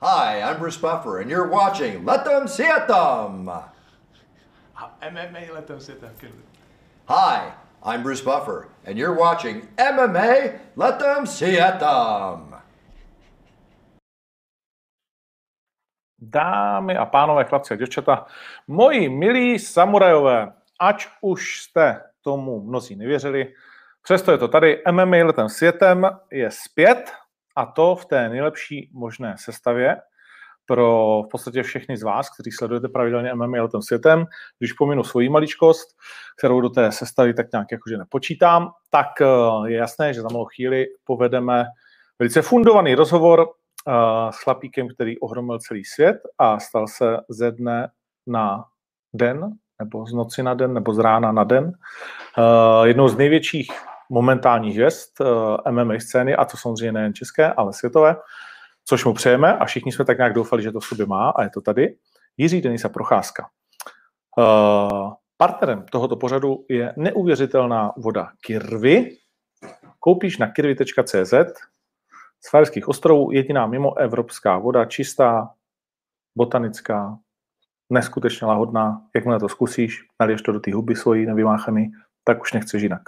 Hi, I'm Bruce Buffer, and you're watching Let Them See It Them. MMA Let Them See It Them. Hi, I'm Bruce Buffer, and you're watching MMA Let Them See It Them. Dámy a pánové, chlapci a děvčata, moji milí samurajové, ať už jste tomu mnozí nevěřili, přesto je to tady, MMA letem světem je zpět a to v té nejlepší možné sestavě pro v podstatě všechny z vás, kteří sledujete pravidelně MMA letem světem. Když pominu svoji maličkost, kterou do té sestavy tak nějak jakože nepočítám, tak eh, je jasné, že za malou chvíli povedeme velice fundovaný rozhovor uh, s chlapíkem, který ohromil celý svět a stal se ze dne na den, nebo z noci na den, nebo z rána na den. Uh, jednou z největších momentálních žest uh, MMA scény, a to samozřejmě nejen české, ale světové, což mu přejeme a všichni jsme tak nějak doufali, že to v sobě má a je to tady. Jiří Denisa Procházka. Uh, partnerem tohoto pořadu je neuvěřitelná voda Kirvy. Koupíš na kirvy.cz z Fajerských ostrovů jediná mimo evropská voda, čistá, botanická, neskutečně lahodná. Jakmile to zkusíš, naliješ to do té huby svojí nevymáchaný, tak už nechceš jinak.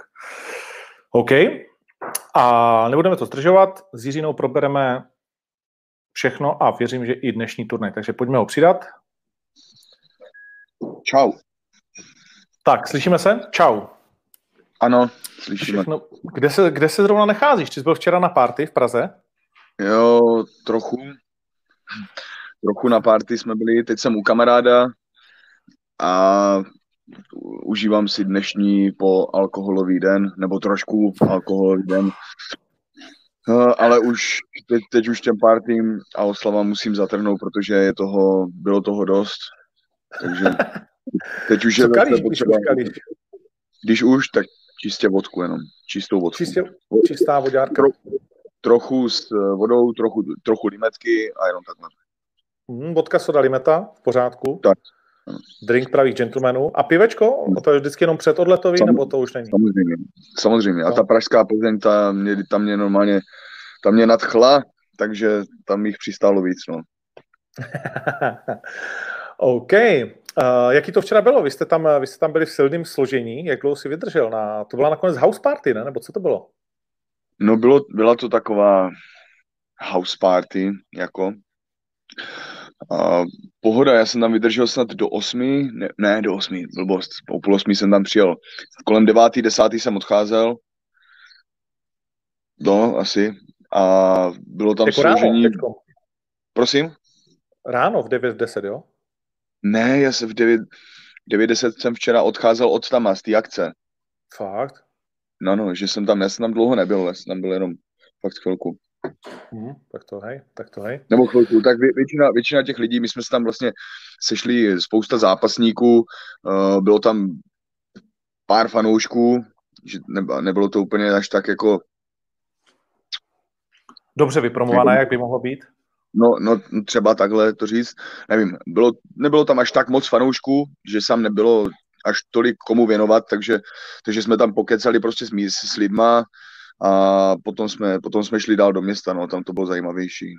OK. A nebudeme to zdržovat. S Jiřinou probereme všechno a věřím, že i dnešní turnaj. Takže pojďme ho přidat. Čau. Tak, slyšíme se? Čau. Ano, slyšíme. Všechno, kde, se, kde se zrovna nacházíš? Ty jsi byl včera na party v Praze? Jo, trochu. Trochu na party jsme byli, teď jsem u kamaráda a užívám si dnešní po alkoholový den, nebo trošku alkoholový den. Uh, ale už teď, teď už těm partím a oslavám musím zatrhnout, protože je toho, bylo toho dost. Takže teď už je kalíš, když potřeba. už kalíš? Když už, tak čistě vodku jenom. Čistou vodku. Čistě, čistá vodárka. Tro, trochu s eh, vodou, trochu, trochu limetky a jenom takhle. Hmm, vodka, soda, limeta, v pořádku. Tak. Drink pravých gentlemanů. A pivečko? A to je vždycky jenom před odletový, Sam- nebo to už není? Samozřejmě, samozřejmě. A No. ta pražská Plzeň, ta mě, ta mě normálně, ta mě nadchla, takže tam jich přistálo víc, no. OK. Uh, jaký to včera bylo? Vy jste, tam, vy jste tam byli v silném složení. Jak dlouho si vydržel? Na, to byla nakonec house party, ne? Nebo co to bylo? No bylo, byla to taková house party, jako. A pohoda, já jsem tam vydržel snad do osmi, ne, ne do osmi, blbost, o půl osmi jsem tam přijel. Kolem devátý, desátý jsem odcházel. No, asi. A bylo tam jako ráno, složení, teďko. prosím? Ráno v 9.10, jo? Ne, já jsem v 9, 9.10 jsem včera odcházel od tama, z té akce. Fakt? No, no, že jsem tam, já jsem tam dlouho nebyl, já jsem tam byl jenom fakt chvilku. Hm, tak to hej, tak to hej. Nebo chvilku, tak vě, většina, většina těch lidí, my jsme se tam vlastně sešli spousta zápasníků, uh, bylo tam pár fanoušků, že ne, nebylo to úplně až tak jako, Dobře vypromované, jak by mohlo být? no, no třeba takhle to říct, nevím, bylo, nebylo tam až tak moc fanoušků, že sam nebylo až tolik komu věnovat, takže, takže jsme tam pokecali prostě s, s lidma a potom jsme, potom jsme šli dál do města, no, tam to bylo zajímavější.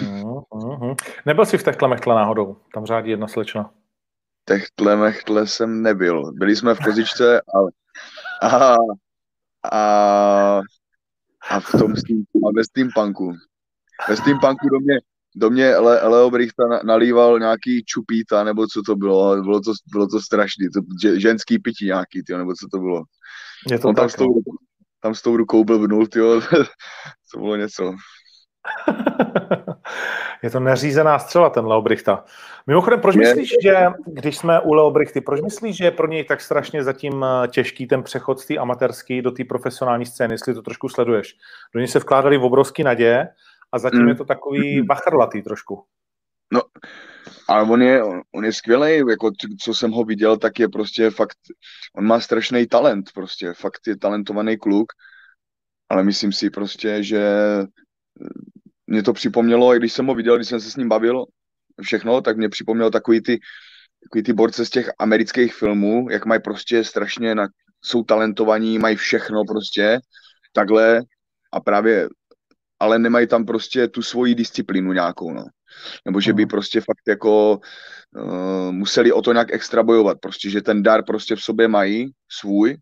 Mm, mm, Nebyl jsi v Techtle Mechtle náhodou? Tam řádí jedna slečna. Techtle mechtle jsem nebyl. Byli jsme v Kozičce a, a, a, a v tom steam, a ve steampunku. Ve steampunku do mě, do mě Le, Leo Brichta na- nalíval nějaký čupíta, nebo co to bylo. Bylo to, bylo to strašný. To, že, ženský pití nějaký, tyjo, nebo co to bylo. Je to On tam tak, s, tou, tam s tou rukou blbnul, tyjo. to bylo něco. Je to neřízená střela, ten Leo Brichta. Mimochodem, proč Je. myslíš, že když jsme u Leo Brichty, proč myslíš, že je pro něj tak strašně zatím eh, těžký ten přechod z té amatérské do té profesionální scény, jestli to trošku sleduješ? Do něj se vkládali v obrovský naděje a zatím Mm. je to takový bachrlatý trošku. Ale on je, on, on je skvělý, jako co jsem ho viděl, tak je prostě fakt, on má strašný talent, prostě, fakt je talentovaný kluk, ale myslím si prostě, že eh, mě to připomnělo, i když jsem ho viděl, když jsem se s ním bavil, všechno, tak mě připomnělo takový ty, takový ty borce z těch amerických filmů, jak mají prostě strašně, na, jsou talentovaní, mají všechno prostě, takhle a právě, ale nemají tam prostě tu svoji disciplínu nějakou, no. Nebo že by prostě fakt jako uh, museli o to nějak extra bojovat. Prostě, že ten dar prostě v sobě mají svůj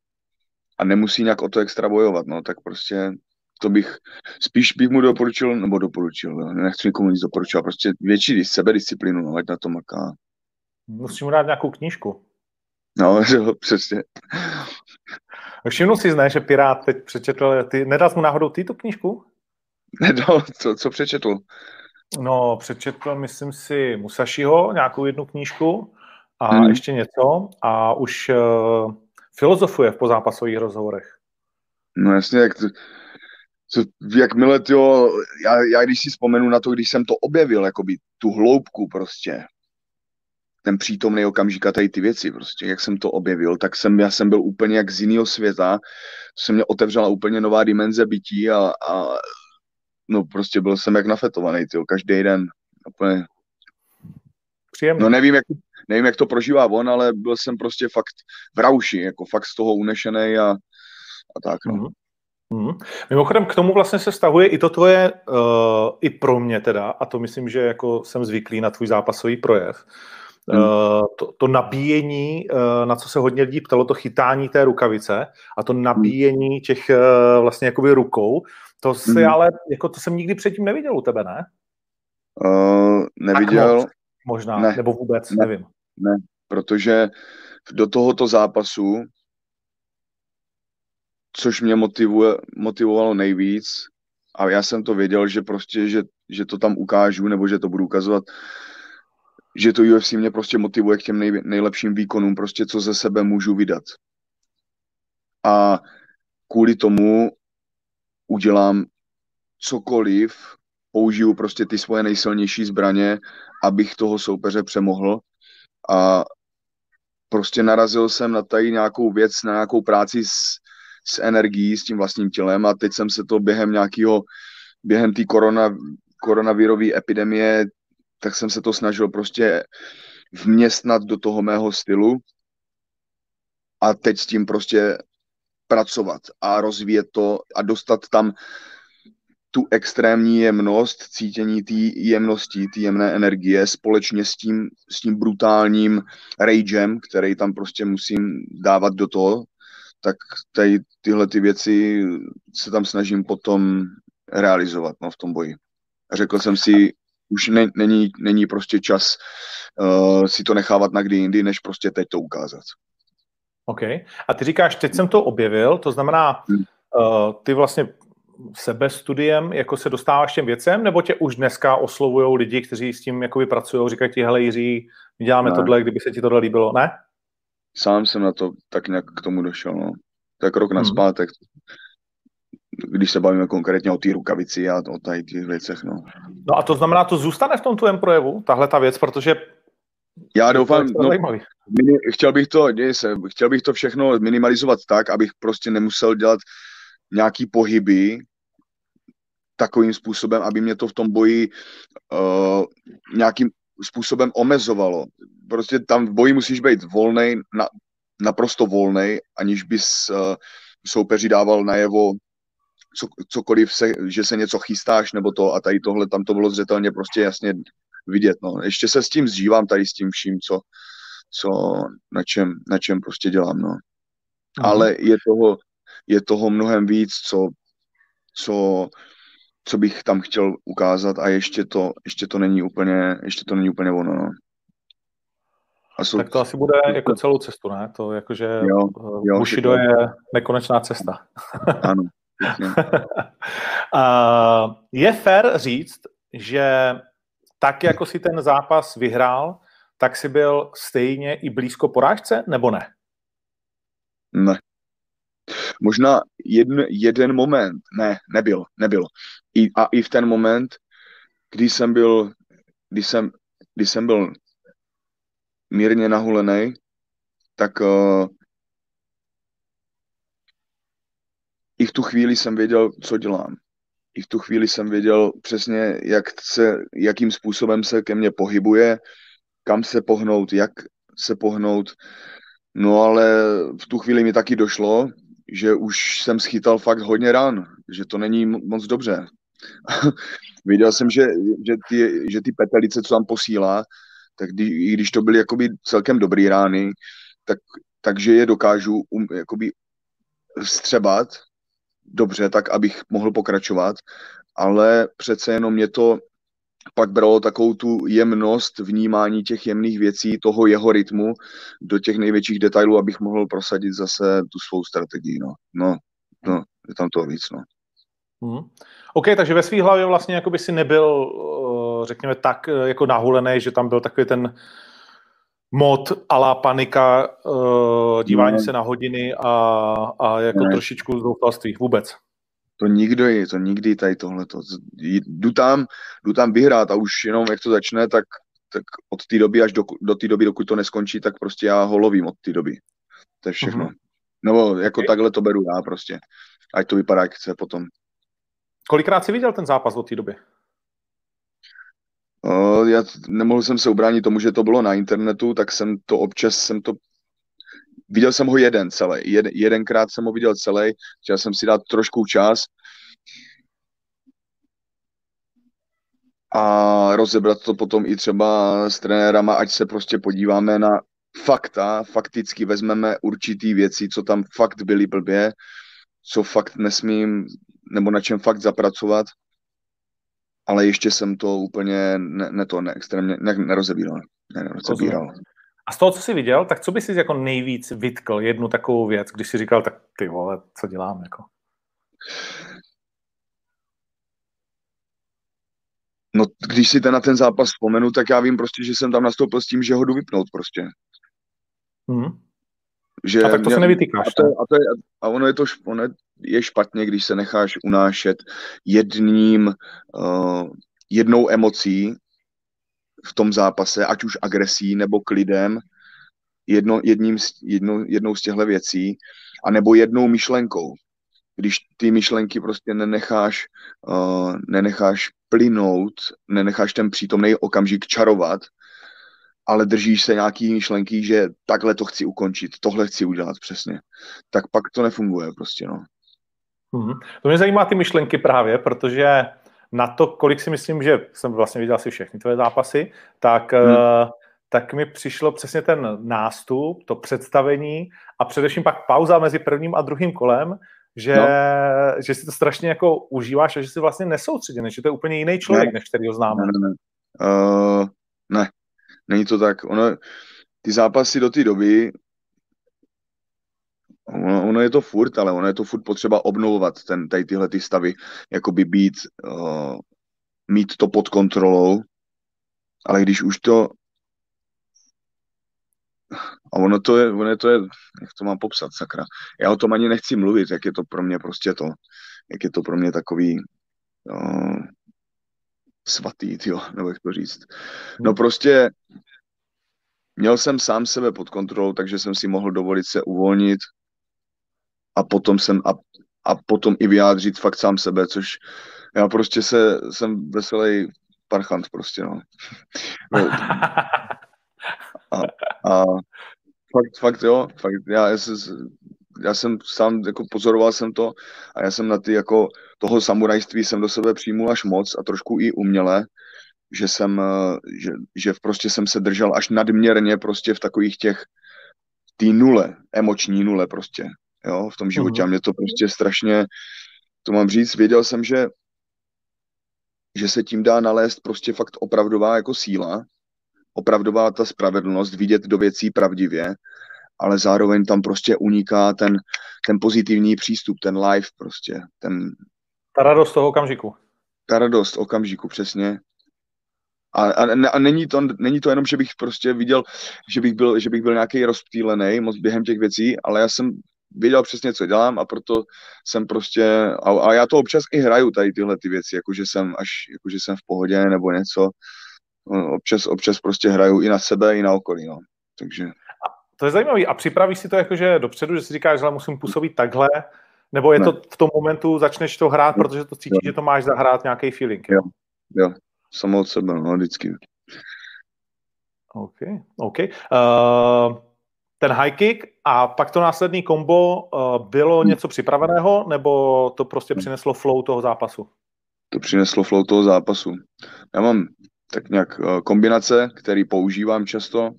a nemusí nějak o to extra bojovat, no, tak prostě to bych, spíš bych mu doporučil, nebo doporučil, jo, nechci nikomu nic doporučovat, prostě větší sebedisciplínu, no, ať na to maká. Musím mu dát nějakou knížku. No, jo, přesně. Všimnu si, ne, že Pirát teď přečetl, ty, nedal mu náhodou ty tu knížku? Nedal, co, co přečetl? No, přečetl, myslím si, Musashiho, nějakou jednu knížku a hmm. ještě něco a už uh, filozofuje v pozápasových rozhovorech. No jasně, jak, co, jakmile, jo, já, já když si vzpomenu na to, když jsem to objevil, jakoby tu hloubku prostě, ten přítomný okamžik a tady ty věci, prostě, jak jsem to objevil, tak jsem, já jsem byl úplně jak z jiného světa, se mě otevřela úplně nová dimenze bytí a, a no prostě byl jsem jak nafetovaný, tyjo, každý den, úplně. Příjemný. No nevím jak, nevím, jak to prožívá on, ale byl jsem prostě fakt v rauši, jako fakt z toho unešený a, a tak, no. Mm-hmm. Mm. Mimochodem k tomu vlastně se stahuje i to tvoje, uh, i pro mě teda, a to myslím, že jako jsem zvyklý na tvůj zápasový projev, mm. uh, to, to nabíjení, uh, na co se hodně lidí ptalo, to chytání té rukavice a to nabíjení těch uh, vlastně jakoby rukou, to se mm. ale, jako to jsem nikdy předtím neviděl u tebe, ne? Uh, neviděl. Moc, možná, ne. nebo vůbec, ne. nevím. Ne, protože do tohoto zápasu což mě motivuje, motivovalo nejvíc a já jsem to věděl, že prostě, že, že to tam ukážu nebo že to budu ukazovat, že to UFC mě prostě motivuje k těm nej, nejlepším výkonům, prostě co ze sebe můžu vydat. A kvůli tomu udělám cokoliv, použiju prostě ty svoje nejsilnější zbraně, abych toho soupeře přemohl a prostě narazil jsem na tady nějakou věc, na nějakou práci s, s energií, s tím vlastním tělem a teď jsem se to během nějakého, během té korona, koronavirové epidemie, tak jsem se to snažil prostě vměstnat do toho mého stylu a teď s tím prostě pracovat a rozvíjet to a dostat tam tu extrémní jemnost, cítění té jemnosti, té jemné energie společně s tím, s tím brutálním ragem, který tam prostě musím dávat do toho, tak tady tyhle ty věci se tam snažím potom realizovat no, v tom boji. Řekl jsem si, už ne, není, není prostě čas uh, si to nechávat na kdy jindy, než prostě teď to ukázat. OK. A ty říkáš, teď jsem to objevil, to znamená, hmm. uh, ty vlastně sebestudiem jako se dostáváš těm věcem, nebo tě už dneska oslovují lidi, kteří s tím jakoby pracují, říkají ti, hele Jiří, my děláme ne. tohle, kdyby se ti tohle líbilo, ne? sám jsem na to tak nějak k tomu došel, no. Tak rok na hmm. zpátek, když se bavíme konkrétně o té rukavici a o tady těch věcech, no. No a to znamená, to zůstane v tom tvém projevu, tahle ta věc, protože já doufám, no, chtěl bych to, se, chtěl bych to všechno minimalizovat tak, abych prostě nemusel dělat nějaký pohyby takovým způsobem, aby mě to v tom boji uh, nějakým způsobem omezovalo. Prostě tam v boji musíš být volný, na, naprosto volný, aniž bys uh, soupeři dával najevo co, cokoliv, se, že se něco chystáš nebo to a tady tohle, tam to bylo zřetelně prostě jasně vidět. No. Ještě se s tím zžívám tady s tím vším, co, co na, čem, na čem prostě dělám. No. Mm. Ale je toho, je toho mnohem víc, co, co co bych tam chtěl ukázat a ještě to, ještě to není úplně, ještě to není úplně ono, no. A jsou... Tak to asi bude jako celou cestu, ne? To jakože jo, jo, Bushido je nekonečná cesta. ano. je fér říct, že tak, jako si ten zápas vyhrál, tak si byl stejně i blízko porážce, nebo ne? Ne. Možná jedn, jeden moment, ne, nebyl, nebyl. I, a i v ten moment, kdy jsem byl, kdy jsem, kdy jsem byl mírně nahulený, tak uh, i v tu chvíli jsem věděl, co dělám. I v tu chvíli jsem věděl přesně, jak se, jakým způsobem se ke mně pohybuje, kam se pohnout, jak se pohnout. No ale v tu chvíli mi taky došlo, že už jsem schytal fakt hodně ran, že to není moc dobře. Viděl jsem, že, že, ty, že ty petelice, co tam posílá, tak kdy, i když to byly jakoby celkem dobrý rány, tak, takže je dokážu um, jakoby střebat dobře, tak abych mohl pokračovat, ale přece jenom mě to pak bralo takovou tu jemnost vnímání těch jemných věcí, toho jeho rytmu do těch největších detailů, abych mohl prosadit zase tu svou strategii. No, no, no je tam to víc. No. Hmm. OK, takže ve své hlavě vlastně jako by si nebyl, eh, řekněme tak, eh, jako nahulený, že tam byl takový ten mod ala panika, uh, dívání no. se na hodiny a, a jako ne. trošičku zoufalství. Vůbec. To nikdo je, to nikdy tady tohle. Jdu tam, jdu tam vyhrát a už jenom jak to začne, tak, tak od té doby až do, do té doby, dokud to neskončí, tak prostě já ho lovím od té doby. To je všechno. Uh-huh. Nebo jako okay. takhle to beru já prostě. Ať to vypadá, jak chce potom. Kolikrát jsi viděl ten zápas od té doby? Uh, já nemohl jsem se ubránit tomu, že to bylo na internetu, tak jsem to občas jsem to viděl jsem ho jeden celý. Jed, jedenkrát jsem ho viděl celý, chtěl jsem si dát trošku čas a rozebrat to potom i třeba s trenérama, ať se prostě podíváme na fakta, fakticky vezmeme určitý věci, co tam fakt byly blbě, co fakt nesmím, nebo na čem fakt zapracovat, ale ještě jsem to úplně ne, ne to ne, extrémně ne, nerozebíral. Ne, nerozebíral. A z toho, co jsi viděl, tak co by si jako nejvíc vytkl jednu takovou věc, když jsi říkal, tak ty vole, co dělám jako? No, když si ten na ten zápas vzpomenu, tak já vím prostě, že jsem tam nastoupil s tím, že ho jdu vypnout prostě. Hmm. Že a tak to mě, se nevytýkáš. A, to, a, to je, a ono, je to, ono je špatně, když se necháš unášet jedním, uh, jednou emocí, v tom zápase, ať už agresí nebo klidem, jedno, jedním, jedno, jednou z těchto věcí, anebo jednou myšlenkou. Když ty myšlenky prostě nenecháš, uh, nenecháš plynout, nenecháš ten přítomný okamžik čarovat, ale držíš se nějaký myšlenky, že takhle to chci ukončit, tohle chci udělat přesně, tak pak to nefunguje prostě, no. Mm-hmm. To mě zajímá ty myšlenky právě, protože na to, kolik si myslím, že jsem vlastně viděl asi všechny tvoje zápasy, tak, hmm. tak mi přišlo přesně ten nástup, to představení a především pak pauza mezi prvním a druhým kolem, že, no. že si to strašně jako užíváš a že jsi vlastně nesoustředěný, že to je úplně jiný člověk, ne. než který ho známe. Ne, ne, ne. Uh, ne, není to tak. Ono, ty zápasy do té doby Ono, ono je to furt, ale ono je to furt potřeba obnovovat ten, tady tyhle ty stavy, jakoby být, uh, mít to pod kontrolou, ale když už to a ono to je, ono to je, jak to mám popsat, sakra. Já o tom ani nechci mluvit, jak je to pro mě prostě to, jak je to pro mě takový uh, svatý, tyjo, nebo jak to říct. No prostě měl jsem sám sebe pod kontrolou, takže jsem si mohl dovolit se uvolnit, a potom jsem a, a potom i vyjádřit fakt sám sebe, což já prostě se, jsem veselý parchant prostě, no. a, a fakt, fakt jo, fakt, já, já, se, já jsem sám, jako pozoroval jsem to a já jsem na ty, jako toho samurajství jsem do sebe přijmul až moc a trošku i uměle, že jsem, že, že prostě jsem se držel až nadměrně prostě v takových těch tý nule, emoční nule prostě jo, v tom životě. Mm-hmm. A mě to prostě strašně, to mám říct, věděl jsem, že že se tím dá nalézt prostě fakt opravdová jako síla, opravdová ta spravedlnost, vidět do věcí pravdivě, ale zároveň tam prostě uniká ten, ten pozitivní přístup, ten life prostě, ten... Ta radost toho okamžiku. Ta radost okamžiku, přesně. A, a, a není, to, není to jenom, že bych prostě viděl, že bych byl, že bych byl nějaký rozptýlený moc během těch věcí, ale já jsem věděl přesně, co dělám a proto jsem prostě, a, a já to občas i hraju tady tyhle ty věci, jakože jsem až, jakože jsem v pohodě nebo něco, občas, občas prostě hraju i na sebe, i na okolí, no. Takže... To je zajímavé. A připravíš si to jakože dopředu, že si říkáš, že musím působit takhle, nebo je ne. to v tom momentu, začneš to hrát, protože to cítíš, jo. že to máš zahrát nějaký feeling. Jo, jo, samo od sebe, no, vždycky. OK, OK. Uh, ten high kick a pak to následný kombo uh, bylo hmm. něco připraveného, nebo to prostě přineslo flow toho zápasu? to přineslo flow toho zápasu. Já mám tak nějak uh, kombinace, který používám často.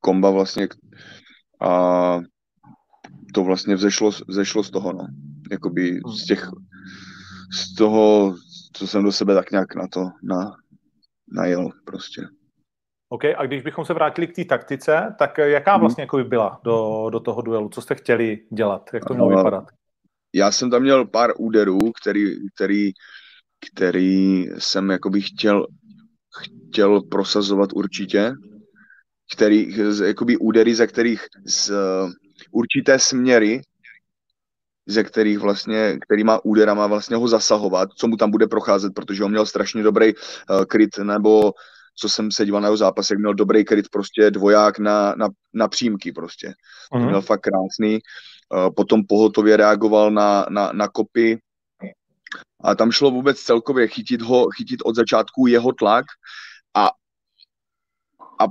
Komba vlastně a to vlastně vzešlo, vzešlo z toho, no. Jakoby z těch, z toho, co jsem do sebe tak nějak na to na, najel prostě. OK, a když bychom se vrátili k té taktice, tak jaká mhm. vlastně hmm. byla do, do toho duelu? Co jste chtěli dělat? Jak to mělo vypadat? Já jsem tam měl pár úderů, který, který, který jsem jakoby chtěl, chtěl prosazovat určitě, který, jakoby údery, ze kterých z určité směry, ze kterých vlastně, který má úderama vlastně ho zasahovat, co mu tam bude procházet, protože on měl strašně dobrý uh, kryt, nebo co jsem se díval na jeho zápas, jak měl dobrý kryt, prostě dvoják na, na, na přímky prostě. Mm-hmm. Mhm. měl fakt krásný. Uh, potom pohotově reagoval na, na, na kopy, a tam šlo vůbec celkově chytit ho, chytit od začátku jeho tlak a, a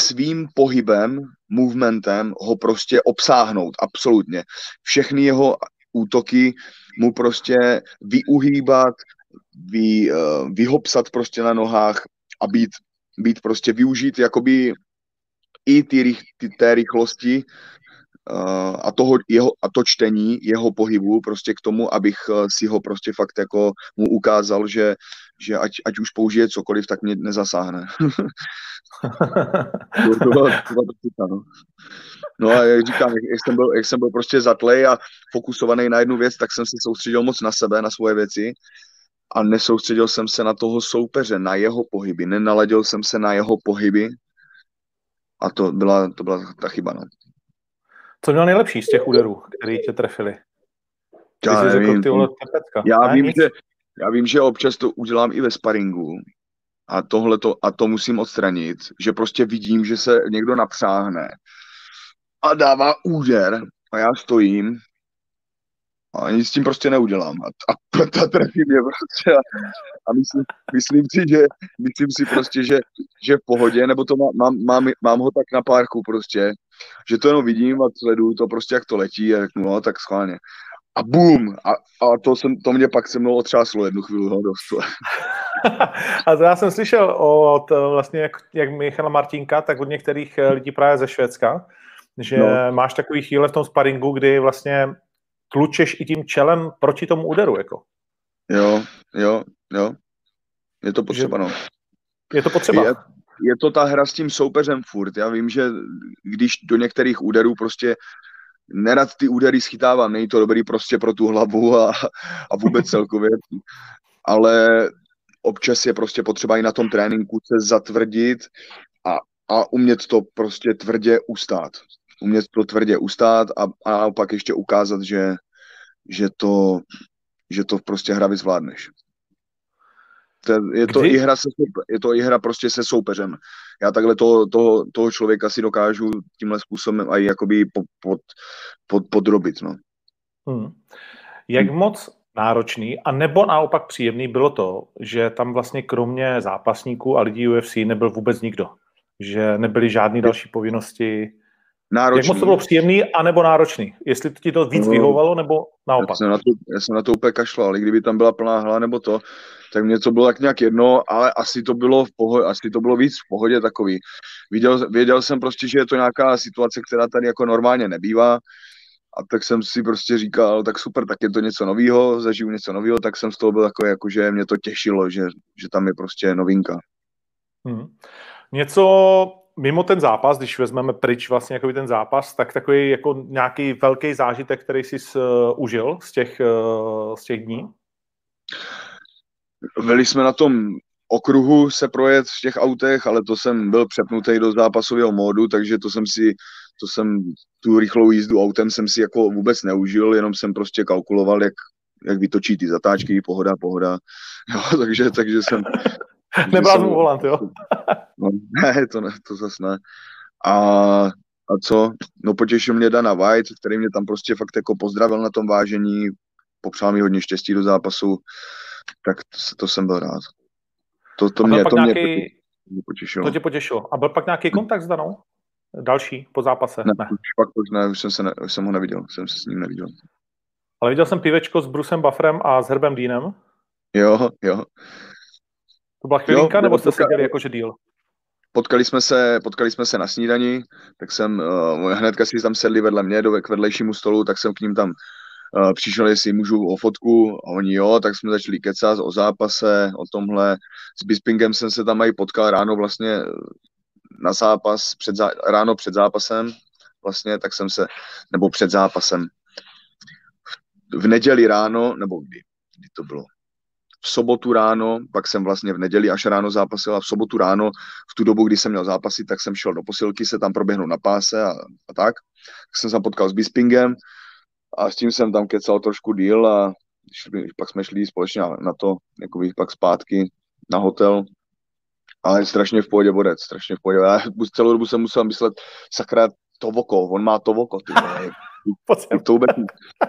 svým pohybem, movementem ho prostě obsáhnout, absolutně. Všechny jeho útoky mu prostě vyuhýbat, vy, uh, vyhopsat prostě na nohách a být, být prostě využít jakoby i ty, ty té rychlosti a, toho, jeho, a to čtení jeho pohybu prostě k tomu, abych uh, si ho prostě fakt jako mu ukázal, že, že ať, ať už použije cokoliv, tak mě nezasáhne. byla no. no a jak říkám, jak, jsem byl, jak jsem byl prostě zatlej a fokusovaný na jednu věc, tak jsem se soustředil moc na sebe, na svoje věci a nesoustředil jsem se na toho soupeře, na jeho pohyby, nenaladil jsem se na jeho pohyby a to byla, to byla ta chyba. No. Co měl nejlepší z těch úderů, který tě trefili? Já, nevím, řekl, ty já, ne, vím, že, já vím, že občas to udělám i ve sparingu a tohle a to musím odstranit, že prostě vidím, že se někdo napřáhne a dává úder a já stojím a nic s tím prostě neudělám. A, a, a trefí mě prostě. A, a myslím, myslím, si, že, myslím si prostě, že, že v pohodě, nebo to má, mám, mám, mám ho tak na párku prostě, že to jenom vidím a sleduju to prostě, jak to letí a řeknu, no, tak schválně. A boom! A, a to, jsem, to mě pak se mnou otřáslo jednu chvíli, no, dost. a to já jsem slyšel od vlastně jak, jak Michala Martinka, tak od některých eh, lidí právě ze Švédska, že no. máš takový chvíle v tom sparingu, kdy vlastně tlučeš i tím čelem proti tomu úderu, jako. Jo, jo, jo. Je to potřeba, že... no. Je to potřeba. Je, je to ta hra s tím soupeřem furt. Já vím, že když do některých úderů prostě nerad ty údery schytávám, není to dobrý prostě pro tu hlavu a, a vůbec celkově, ale občas je prostě potřeba i na tom tréninku se zatvrdit a, a umět to prostě tvrdě ustát umět to tvrdě ustát a, a pak ještě ukázat, že, že, to, že to prostě hra vyzvládneš. To, je, to i hra se, je to i hra prostě se soupeřem. Já takhle toho, toho, toho člověka si dokážu tímhle způsobem i jakoby pod, pod, pod, podrobit. No. Hmm. Jak hmm. moc náročný a nebo naopak příjemný bylo to, že tam vlastně kromě zápasníků a lidí UFC nebyl vůbec nikdo. Že nebyly žádné další povinnosti náročný. Jak moc to bylo příjemný, anebo náročný? Jestli ti to víc no, vyhovovalo, nebo naopak? Já jsem, na to, já jsem na to úplně kašlal, ale kdyby tam byla plná hala nebo to, tak mě to bylo tak nějak jedno, ale asi to bylo v pohodě, asi to bylo víc v pohodě takový. Věděl, věděl jsem prostě, že je to nějaká situace, která tady jako normálně nebývá, a tak jsem si prostě říkal, tak super, tak je to něco nového, zažiju něco nového, tak jsem z toho byl takový, jako, že mě to těšilo, že, že tam je prostě novinka. Hmm. Něco mimo ten zápas, když vezmeme pryč vlastně jako ten zápas, tak takový jako nějaký velký zážitek, který jsi uh, užil z těch, uh, z těch dní? Byli jsme na tom okruhu se projet v těch autech, ale to jsem byl přepnutý do zápasového módu, takže to jsem si, to jsem tu rychlou jízdu autem jsem si jako vůbec neužil, jenom jsem prostě kalkuloval, jak, jak vytočí ty zatáčky, pohoda, pohoda. Jo, takže, takže jsem, Nebral mu volant, jo? no, ne, to ne, to zase ne. A, a co? No potěšil mě Dana White, který mě tam prostě fakt jako pozdravil na tom vážení, popřál mi hodně štěstí do zápasu, tak to, to jsem byl rád. To, to, mě, to nějaký, mě potěšilo. To tě potěšilo. A byl pak nějaký kontakt s Danou? Další po zápase? Ne, ne. Už pak už ne, už jsem, se ne, už jsem ho neviděl, jsem se s ním neviděl. Ale viděl jsem pivečko s Brusem Bufferem a s Herbem Deanem. Jo, jo. To byla chvilinka, jo, nebo jste seděli jakože díl? Potkali jsme, se, potkali jsme se na snídani, tak jsem uh, hnedka si tam sedli vedle mě do, k vedlejšímu stolu, tak jsem k ním tam uh, přišel, jestli můžu o fotku a oni jo, tak jsme začali kecat o zápase, o tomhle. S Bispingem jsem se tam i potkal ráno vlastně na zápas, před zá, ráno před zápasem vlastně, tak jsem se, nebo před zápasem, v neděli ráno, nebo kdy, kdy to bylo, v sobotu ráno, pak jsem vlastně v neděli až ráno zápasil a v sobotu ráno, v tu dobu, kdy jsem měl zápasit, tak jsem šel do posilky se tam proběhnout na páse a, a tak. Tak jsem se potkal s Bispingem a s tím jsem tam kecal trošku díl a šli, pak jsme šli společně na to, jako pak zpátky na hotel, ale strašně v pohodě bodec, strašně v pohodě. Já celou dobu jsem musel myslet, sakra, to oko, on má to oko, ty to vůbec,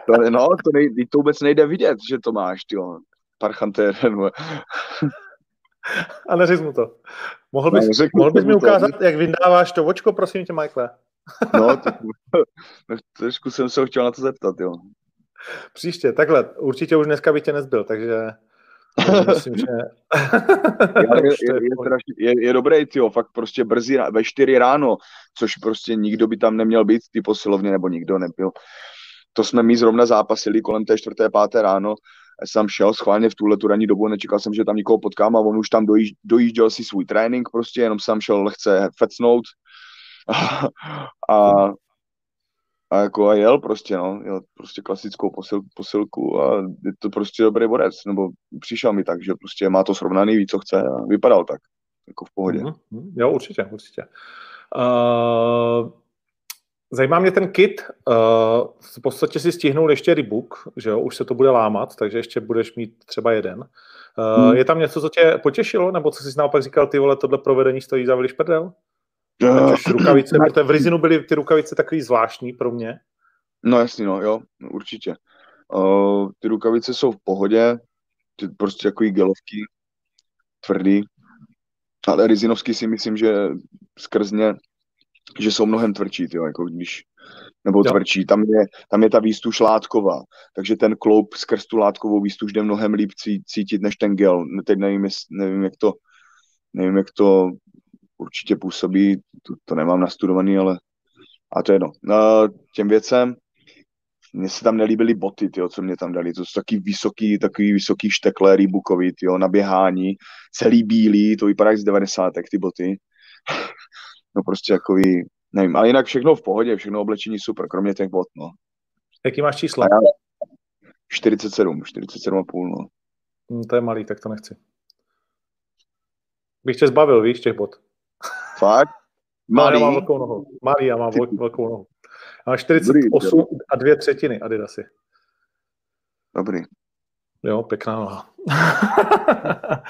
to, no, to, nej, to vůbec nejde vidět, že to máš, ty parchantér. A neřekl mu to. Mohl bys, no, mohl bys mi ukázat, to. jak vyndáváš to očko, prosím tě, Michael? No, trošku jsem se ho chtěl na to zeptat, jo. Příště, takhle, určitě už dneska by tě nezbyl, takže myslím, že... je, je, je, je, je dobrý, tyjo, fakt prostě brzy ve čtyři ráno, což prostě nikdo by tam neměl být, ty posilovně, nebo nikdo nebyl. To jsme my zrovna zápasili kolem té čtvrté, páté ráno jsem šel schválně v tuhle tu ranní dobu, nečekal jsem, že tam někoho potkám a on už tam dojíž, dojížděl si svůj trénink prostě, jenom jsem šel lehce fecnout a, a, a jako a jel prostě, no, jel prostě klasickou posil, posilku a je to prostě dobrý borec, nebo přišel mi tak, že prostě má to srovnaný, ví, co chce a vypadal tak, jako v pohodě. Mm-hmm. Jo, určitě, určitě. Uh, Zajímá mě ten kit. Uh, v podstatě si stihnul ještě rebook, že jo, už se to bude lámat, takže ještě budeš mít třeba jeden. Uh, hmm. Je tam něco, co tě potěšilo, nebo co jsi naopak říkal, ty vole, tohle provedení stojí za veliš prdel? Uh, rukavice, protože v Rizinu byly ty rukavice takový zvláštní pro mě. No jasný, no, jo, určitě. Uh, ty rukavice jsou v pohodě, ty prostě takový gelovky, tvrdý, ale Rizinovský si myslím, že skrzně že jsou mnohem tvrdší, tyjo, jako když, nebo jo. tvrdší, tam je, tam je ta výstuž látková, takže ten kloup skrz tu látkovou výstuž jde mnohem líp cítit než ten gel. Teď nevím, nevím jak to, nevím, jak to určitě působí, to, to nemám nastudovaný, ale a to je jedno. No, těm věcem, mně se tam nelíbily boty, tyjo, co mě tam dali. To jsou taky vysoký, takový vysoký štekle rýbukový, tyjo, na běhání, celý bílý, to vypadá z 90. ty boty no prostě takový, nevím, ale jinak všechno v pohodě, všechno oblečení super, kromě těch bot, no. Jaký máš číslo? 47, 47,5, no. Hmm, to je malý, tak to nechci. Bych tě zbavil, víš, těch bot. Fakt? Malý? Já mám velkou nohu. Malý, já mám Ty... velkou nohu. Já mám 48 Dobrý, a dvě třetiny Adidasy. Dobrý. Jo, pěkná noha.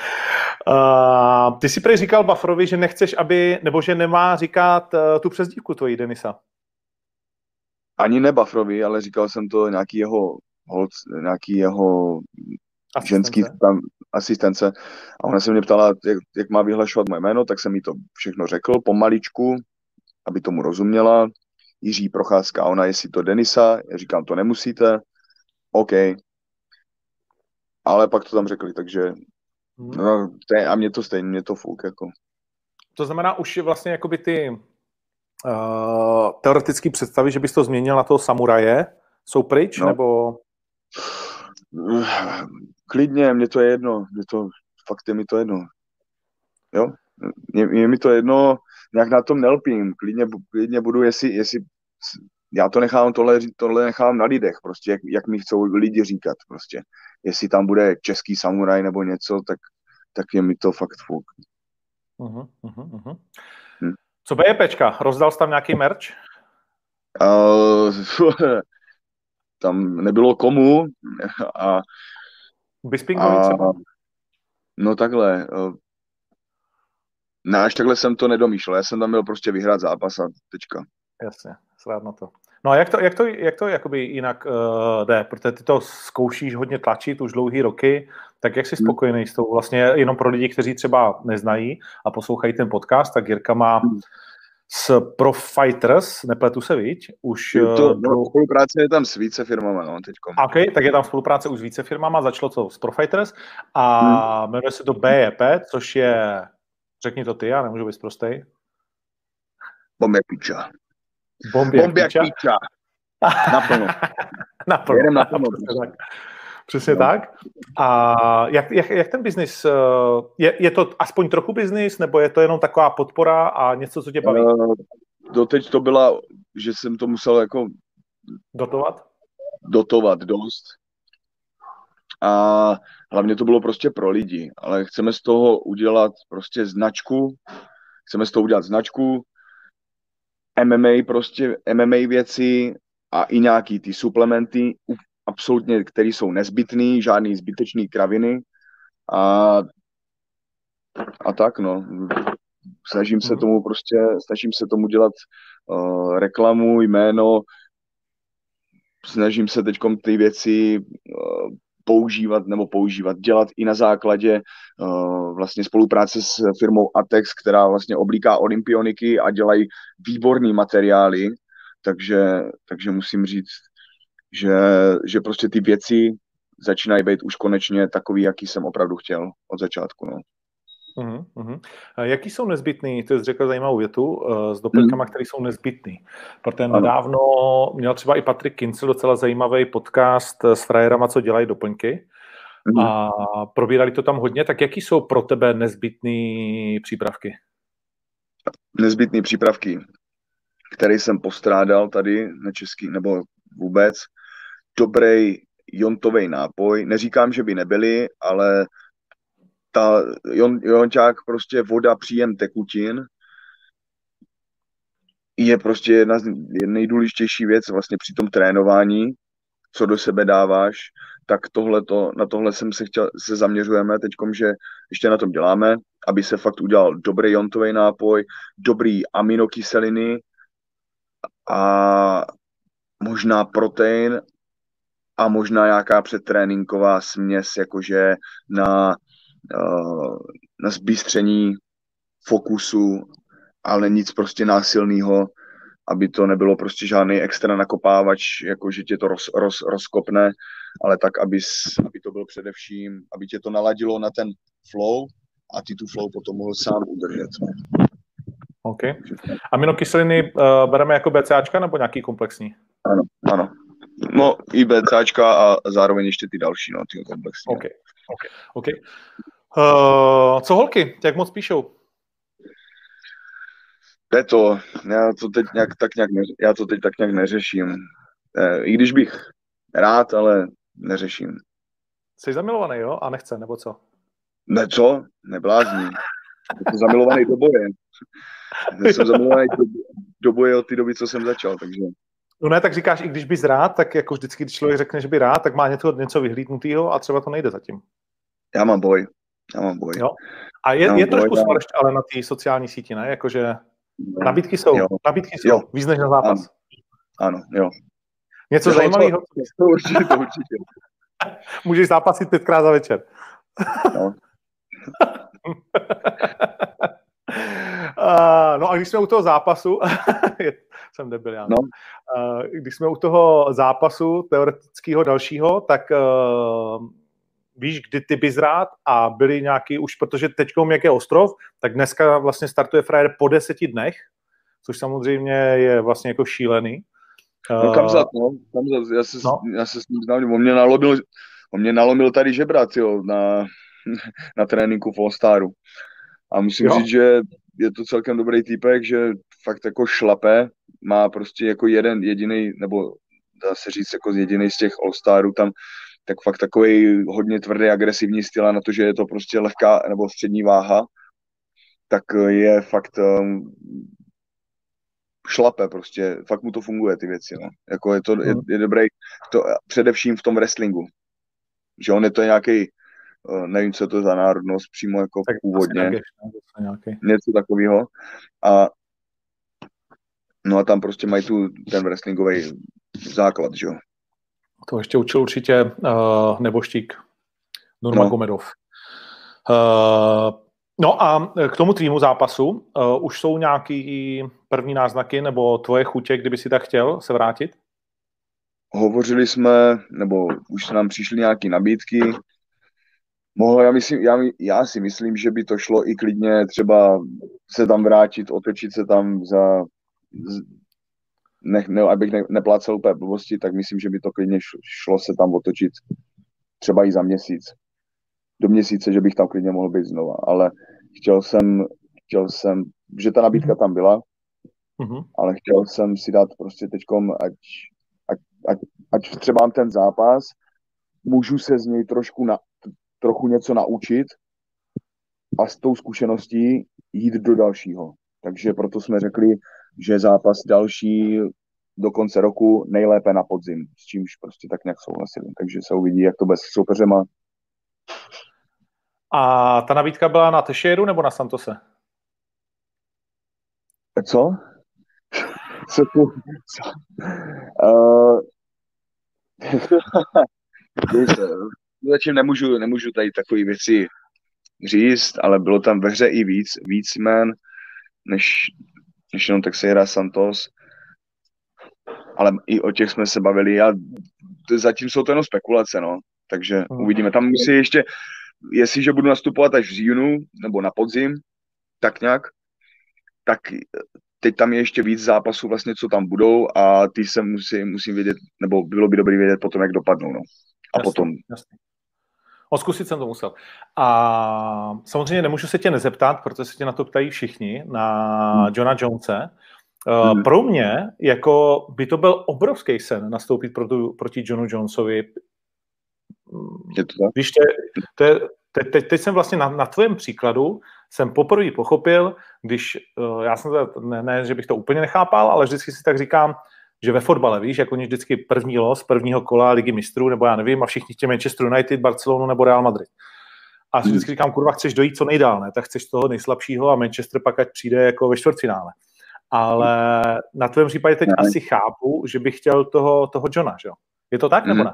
uh, ty si prej říkal Bufferovi, že nechceš, aby, nebo že nemá říkat uh, tu přezdívku tvojí Denisa. Ani ne Bufferovi, ale říkal jsem to nějaký jeho holc, nějaký jeho asistence. ženský tam, asistence. A ona se mě ptala, jak, jak má vyhlašovat moje jméno, tak jsem jí to všechno řekl pomaličku, aby tomu rozuměla. Jiří Procházka, ona jestli to Denisa, já říkám, to nemusíte. OK, ale pak to tam řekli, takže. No, to je, a mě to stejně, mě to fuk, jako. To znamená už vlastně jakoby ty uh, teoretické představy, že bys to změnil na toho samuraje, jsou pryč, no. nebo? Klidně, mě to je jedno, mě to, fakt je mi to jedno. Jo, je, je mi to jedno, nějak na tom nelpím, klidně, klidně budu, jestli, jestli já to nechám, tohle, tohle nechám na lidech, prostě, jak, jak mi chcou lidi říkat, prostě. Jestli tam bude český samuraj nebo něco, tak, tak je mi to fakt fuk. Uh-huh, uh-huh. Hm. Co BJPčka? Rozdal jsi tam nějaký merch? Uh, tam nebylo komu a Bispingovi třeba? No takhle. Uh, ne, až takhle jsem to nedomýšlel. Já jsem tam měl prostě vyhrát zápas a tečka. Jasně, srát na to. No a jak to, jak to, jak to jakoby jinak uh, jde? Protože ty to zkoušíš hodně tlačit už dlouhý roky, tak jak jsi hmm. spokojený s tou vlastně jenom pro lidi, kteří třeba neznají a poslouchají ten podcast, tak Jirka má hmm. s Pro Fighters, nepletu se, viď? Už Je to, eh, no, spolupráce je tam s více firmama, no, teďkom. OK, tak je tam spolupráce už s více firmama, začalo to s Profighters a hmm. jmenuje se to BEP, což je, řekni to ty, já nemůžu být prostej. Piča. Bombě, Bombě piča. piča. Naplno. Naplno. Jedem naplno. Přesně tak. Přesně no. tak. A jak, jak, jak ten biznis, eh, je, je to aspoň trochu biznis, nebo je to jenom taková podpora a něco, co tě baví? Uh, doteď to byla, že jsem to musel jako Dotovat? dotovat dost. A hlavně to bylo prostě pro lidi, ale chceme z toho udělat prostě značku, chceme z toho udělat značku, MMA prostě, MMA věci a i nějaký ty suplementy, absolutně, které jsou nezbytný, žádný zbytečný kraviny a, a tak no. Snažím se Mhm. tomu prostě, snažím se tomu dělat uh, reklamu, jméno, snažím se teď ty věci uh, používat nebo používat, dělat i na základě uh, vlastně spolupráce s firmou Atex, která vlastně oblíká olympioniky a dělají výborný materiály, takže, takže musím říct, že, že prostě ty věci začínají být už konečně takový, jaký jsem opravdu chtěl od začátku. No. Uh-huh, uh-huh. Jaký jsou nezbytný, to jsi řekl zajímavou větu, uh, s doplňkama, které jsou nezbytný. Protože Ano. nedávno měl třeba i Patrik Kincel docela zajímavý podcast s frajerama, co dělají doplňky. Mhm. A probírali to tam hodně, tak jaký jsou pro tebe nezbytný přípravky? nezbytné přípravky, které jsem postrádal tady na český, nebo vůbec, dobrý jontový nápoj. Neříkám, že by nebyly, ale ta jon, jonťák, prostě voda, příjem tekutin, je prostě jedna z nejdůležitější věc vlastně při tom trénování, co do sebe dáváš, tak tohleto, na tohle jsem se chtěl, se zaměřujeme teďkom, že ještě na tom děláme, aby se fakt udělal dobrý jontový nápoj, dobrý aminokyseliny a možná protein a možná nějaká předtréninková směs, jakože na, na zbystření fokusu, ale nic prostě násilného, aby to nebylo prostě žádný extra nakopávač, jako že tě to roz, roz, rozkopne, ale tak, aby, aby to bylo především, aby tě to naladilo na ten flow a ty tu flow potom mohl sám udržet. OK. Aminokyseliny uh, bereme jako BCAčka nebo nějaký komplexní? Ano, ano. No i BCAčka a zároveň ještě ty další, no, ty komplexní. OK. OK. OK. Uh, co holky? Jak moc píšou? To je to, já to teď nějak, tak nějak, neř, já to teď tak nějak neřeším. Eh, I když bych rád, ale neřeším. Jsi zamilovaný, jo? A nechce, nebo co? Ne, co? Neblázní. Jsem zamilovaný do boje. Jsem zamilovaný do, do boje od té doby, co jsem začal, takže... No ne, tak říkáš, i když bys rád, tak jako vždycky, když člověk řekne, že by rád, tak má něco, něco vyhlídnutého a třeba to nejde zatím. Já mám boj. Já mám boj. Jo. A je, je trošku boj, já- smršť, ale na té sociální síti, ne? Jakože nabídky jsou, Jo. nabídky jsou, Jo. víc než na zápas. Ano, jo. Něco Jo, to- zajímavého, To určitě, to určitě. můžeš zápasit pětkrát za večer. No. Uh, no a když jsme u toho zápasu, jsem debil, já. No. Uh, když jsme u toho zápasu teoretického dalšího, tak uh, víš, kdy ty bys rád a byli nějaký už, protože teď jak je ostrov, tak dneska vlastně startuje frajer po deseti dnech, což samozřejmě je vlastně jako šílený. No kam zat, no, kam zat. Já se, No. já se s ním znám, on mě nalomil, on mě nalomil tady žebrat, jo, na, na tréninku v All Staru. A musím Jo. říct, že je to celkem dobrý týpek, že fakt jako šlape, má prostě jako jeden jediný, nebo dá se říct jako jediný z těch All Starů tam, tak fakt takový hodně tvrdý, agresivní styl a na to, že je to prostě lehká nebo střední váha, tak je fakt um, šlape prostě, fakt mu to funguje ty věci, no. Jako je to, je, je dobrý, to, především v tom wrestlingu, že on je to nějaký, uh, nevím, co je to za národnost, přímo jako Tak původně, nějaký. něco takového a no a tam prostě mají tu ten wrestlingový základ, že jo. To ještě učil určitě uh, neboštík Nurmagomedov. No. Uh, no a k tomu tvýmu zápasu uh, už jsou nějaký první náznaky nebo tvoje chutě, kdyby si tak chtěl se vrátit? Hovořili jsme, nebo už se nám přišly nějaké nabídky. Mohl, já, myslím, já, já si myslím, že by to šlo i klidně třeba se tam vrátit, otočit se tam za, ne, ne, abych ne, neplácel úplně blbosti, tak myslím, že by to klidně šlo se tam otočit třeba i za měsíc. Do měsíce, že bych tam klidně mohl být znova, ale chtěl jsem, chtěl jsem, že ta nabídka tam byla, mm-hmm. ale chtěl jsem si dát prostě teďkom, ať, ať, ať, ať třeba mám ten zápas, můžu se z něj trošku na, trochu něco naučit a s tou zkušeností jít do dalšího. Takže proto jsme řekli, že zápas další do konce roku nejlépe na podzim, s čímž prostě tak nějak souhlasili. Takže se uvidí, jak to bude s soupeřema. A ta nabídka byla na Tešeru nebo na Santose? Co? Co tu? Co? Uh, zatím nemůžu, nemůžu tady takové věci říct, ale bylo tam ve hře i víc, víc jmen, než, než jenom Texeira Santos. Ale i o těch jsme se bavili a zatím jsou to jenom spekulace, no. Takže hmm. uvidíme. Tam musí ještě, jestliže budu nastupovat až v říjnu nebo na podzim, tak nějak, tak teď tam je ještě víc zápasů vlastně, co tam budou a ty se musí, musím vědět, nebo bylo by dobré vědět potom, jak dopadnou, no. A jasný, potom... Jasný. O zkusit jsem to musel. A samozřejmě nemůžu se tě nezeptat, protože se tě na to ptají všichni, na hmm. Johna Jonese. Hmm. Pro mě jako by to byl obrovský sen nastoupit proti, proti Johnu Jonesovi. Je to tak? Víš, to je, te, te, teď jsem vlastně na, na tvém příkladu jsem poprvé pochopil, když uh, já jsem to, ne, ne, že bych to úplně nechápal, ale vždycky si tak říkám, že ve fotbale, víš, jako oni vždycky první los, prvního kola ligy mistrů, nebo já nevím, a všichni chtějí Manchester United, Barcelonu nebo Real Madrid. A si vždycky říkám, kurva, chceš dojít co nejdál, ne? Tak chceš toho nejslabšího a Manchester pak ať přijde jako ve čtvrtfinále. Ale na tvém případě teď ne. asi chápu, že bych chtěl toho, toho Johna, že jo? Je to tak, nebo mhm. ne?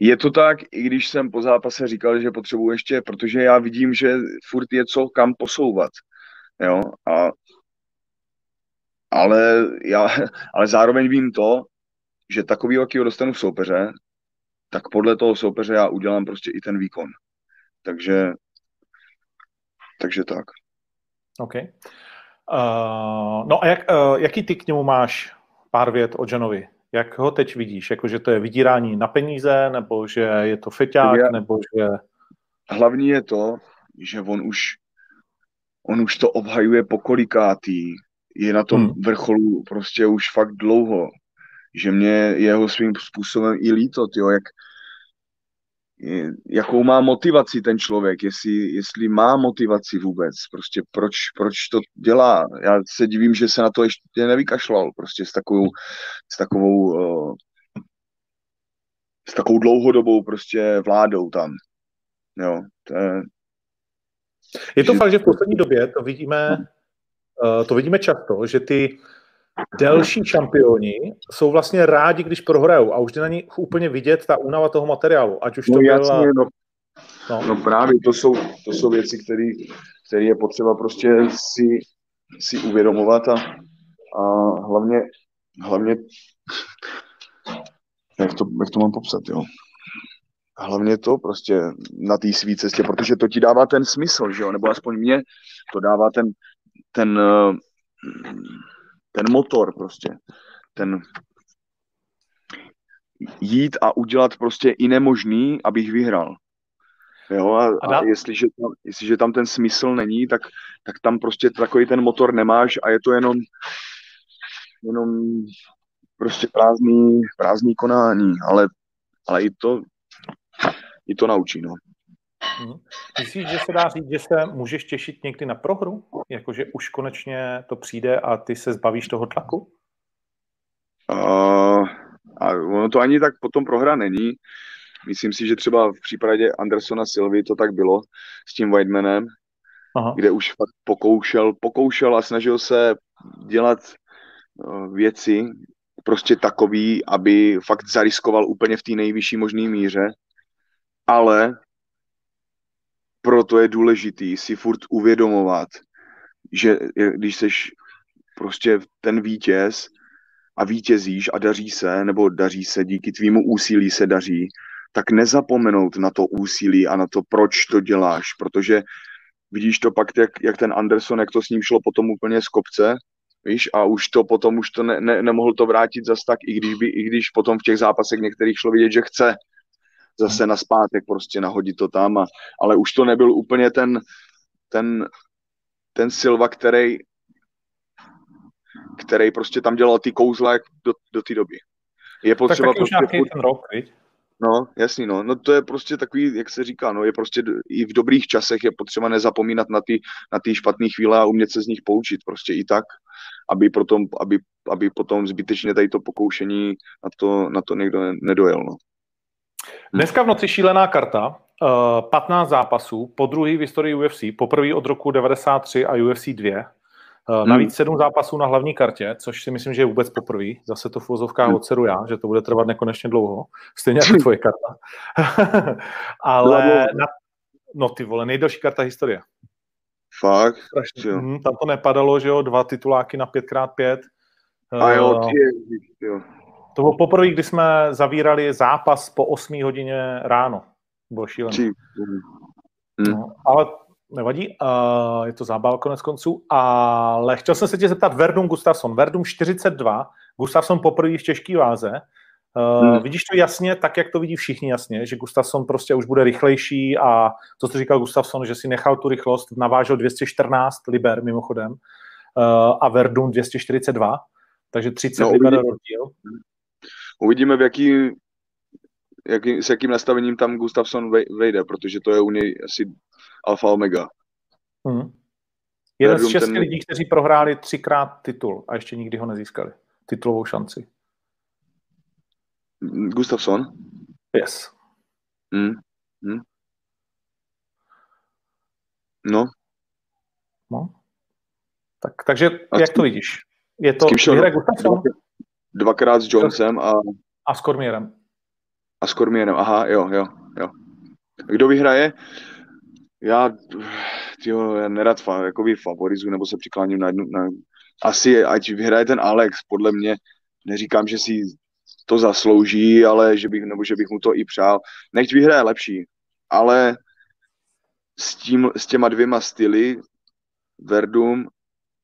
Je to tak, i když jsem po zápase říkal, že potřebuji ještě, protože já vidím, že furt je co kam posouvat. Jo? A ale, já, ale zároveň vím to, že takový, jakýho dostanu v soupeře, tak podle toho soupeře já udělám prostě i ten výkon. Takže, takže tak. OK. Uh, no a jak, uh, jaký ty k němu máš pár vět o Janovi? Jak ho teď vidíš? Jako, že to je vydírání na peníze, nebo že je to feťák, já, nebo že... Hlavní je to, že on už, on už to obhajuje pokolikátý, je na tom hmm. vrcholu prostě už fakt dlouho, že mě jeho svým způsobem i líto, tyjo, jak, jakou má motivaci ten člověk, jestli, jestli má motivaci vůbec, prostě proč, proč to dělá. Já se divím, že se na to ještě nevykašlal, prostě s takovou, s takovou, uh, s takovou dlouhodobou prostě vládou tam. Jo, to je, je to že... fakt, že v poslední době to vidíme Eh, to vidíme často, že ty delší šampioni jsou vlastně rádi, když prohrajou a už jde na ní úplně vidět ta únava toho materiálu, ať už to no, byla... Jasně, no. No. no právě to jsou, to jsou věci, které je potřeba prostě si, si uvědomovat a, a hlavně, hlavně jak to, jak to mám popsat, jo? Hlavně to prostě na té své cestě, protože to ti dává ten smysl, že jo? Nebo aspoň mě to dává ten, ten, eh, ten motor prostě, ten jít a udělat prostě i nemožný, abych vyhrál. Jo, a, a, a jestliže, tam, jestliže tam ten smysl není, tak, tak tam prostě takový ten motor nemáš a je to jenom, jenom prostě prázdný, prázdný konání, ale, ale i to, i to naučí, no. Mhm. Myslíš, že se dá říct, že se můžeš těšit někdy na prohru? Jakože už konečně to přijde a ty se zbavíš toho tlaku? Uh, a ono to ani tak potom prohra není. Myslím si, že třeba v případě Andersona Silvy to tak bylo s tím Whitemanem, Aha. kde už fakt pokoušel, pokoušel a snažil se dělat uh, věci prostě takový, aby fakt zariskoval úplně v té nejvyšší možné míře, ale proto je důležitý si furt uvědomovat, že když seš prostě ten vítěz a vítězíš a daří se, nebo daří se, díky tvýmu úsilí se daří, tak nezapomenout na to úsilí a na to, proč to děláš, protože vidíš to pak, jak, jak ten Anderson, jak to s ním šlo potom úplně z kopce, víš, a už to potom, už to ne, ne, nemohl to vrátit zas tak, i když, by, i když potom v těch zápasech některých šlo vidět, že chce zase na zpátek prostě nahodit to tam, a, ale už to nebyl úplně ten, ten, ten Silva, který který prostě tam dělal ty kouzla jak do, do té doby. Je potřeba tak prostě nějaký ten rok, viď? No, jasný, no. no. to je prostě takový, jak se říká, no, je prostě i v dobrých časech je potřeba nezapomínat na ty, na ty špatné chvíle a umět se z nich poučit prostě i tak, aby potom, aby, aby potom zbytečně tady to pokoušení na to, na to někdo nedojel, no. Dneska v noci šílená karta, 15 eh, zápasů, po druhý v historii UFC, poprvé od roku 93 a UFC 2. Hmm. Navíc sedm zápasů na hlavní kartě, což si myslím, že je vůbec poprvé. Zase to v vozovkách hmm. odsedu já, že to bude trvat nekonečně dlouho. Stejně jako tvoje karta. Ale na, no ty vole, nejdelší karta historie. Fakt? Hmm, tam to nepadalo, že jo, dva tituláky na 5x5. A jo, ty jo. To bylo poprvé, kdy jsme zavírali zápas po 8 hodině ráno. Bylo šílené. No, ale nevadí, uh, je to zábava konec konců, ale chtěl jsem se tě zeptat Verdum Gustafsson. Verdum 42, Gustafsson poprvé v těžké váze. Uh, hmm. Vidíš to jasně, tak jak to vidí všichni jasně, že Gustafsson prostě už bude rychlejší a to, co říkal Gustafsson, že si nechal tu rychlost, navážel 214 liber mimochodem uh, a Verdum 242, takže 30 no, liber rozdíl. Uvidíme, v jaký, jaký, s jakým nastavením tam Gustafsson vejde, protože to je u něj asi alfa omega. Hmm. Jeden z šesti ten... lidí, kteří prohráli třikrát titul a ještě nikdy ho nezískali. Titulovou šanci. Gustafsson? Yes. Hmm. Hmm. No. No. Tak, takže a jak to vidíš? Je to vyhra Gustafsson? Dvakrát s Jonesem a... A s Kormierem. A s Kormierem, aha, jo, jo, jo. Kdo vyhraje? Já, tyjo, já nerad fa, jakoby favorizuji nebo se přikláním na jednu, na, asi ať vyhraje ten Alex, podle mě, neříkám, že si to zaslouží, ale že bych, nebo že bych mu to i přál. Nechť vyhraje lepší, ale s, tím, s těma dvěma styly, Verdum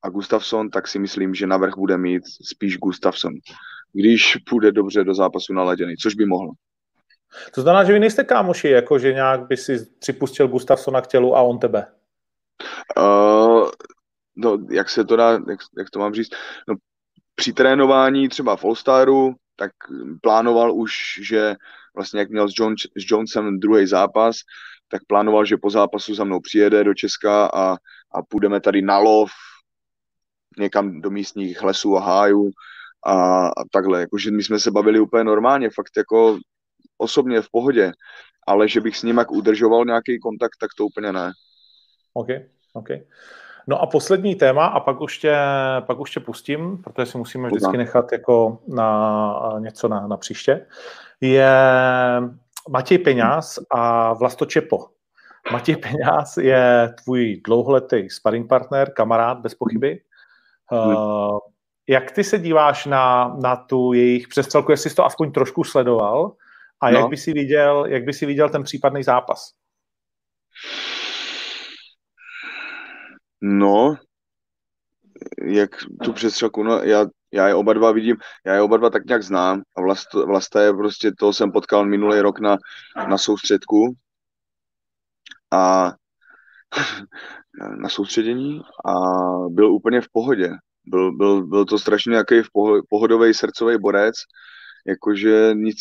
a Gustafsson, tak si myslím, že navrh bude mít spíš Gustafsson, když půjde dobře do zápasu naladěný, což by mohlo. To znamená, že vy nejste kámoši, jako že nějak by si připustil Gustafsona k tělu a on tebe? Uh, no, jak se to dá, jak, jak to mám říct? No, při trénování třeba v All-Staru, tak plánoval už, že vlastně jak měl s, John, s Jonesem druhý zápas, tak plánoval, že po zápasu za mnou přijede do Česka a, a půjdeme tady na lov někam do místních lesů a hájů a, a takhle, jakože my jsme se bavili úplně normálně, fakt jako osobně v pohodě, ale že bych s ním jak udržoval nějaký kontakt, tak to úplně ne. OK, OK. No a poslední téma, a pak už tě, pak už tě pustím, protože si musíme vždycky nechat jako na něco na, na příště, je Matěj Peňáz a Vlasto Čepo. Matěj Peňáz je tvůj dlouholetý sparring partner, kamarád, bez pochyby. Hmm. Uh, jak ty se díváš na, na tu jejich přestřelku, jestli jsi to aspoň trošku sledoval a no. jak, by si viděl, jak by si viděl ten případný zápas? No, jak tu přestřelku, no já, já je oba dva vidím, já je oba dva tak nějak znám a vlast, Vlasta je prostě, to jsem potkal minulý rok na, na soustředku a na soustředění a byl úplně v pohodě. Byl, byl, byl to strašně nějaký pohodový srdcový borec, jakože nic,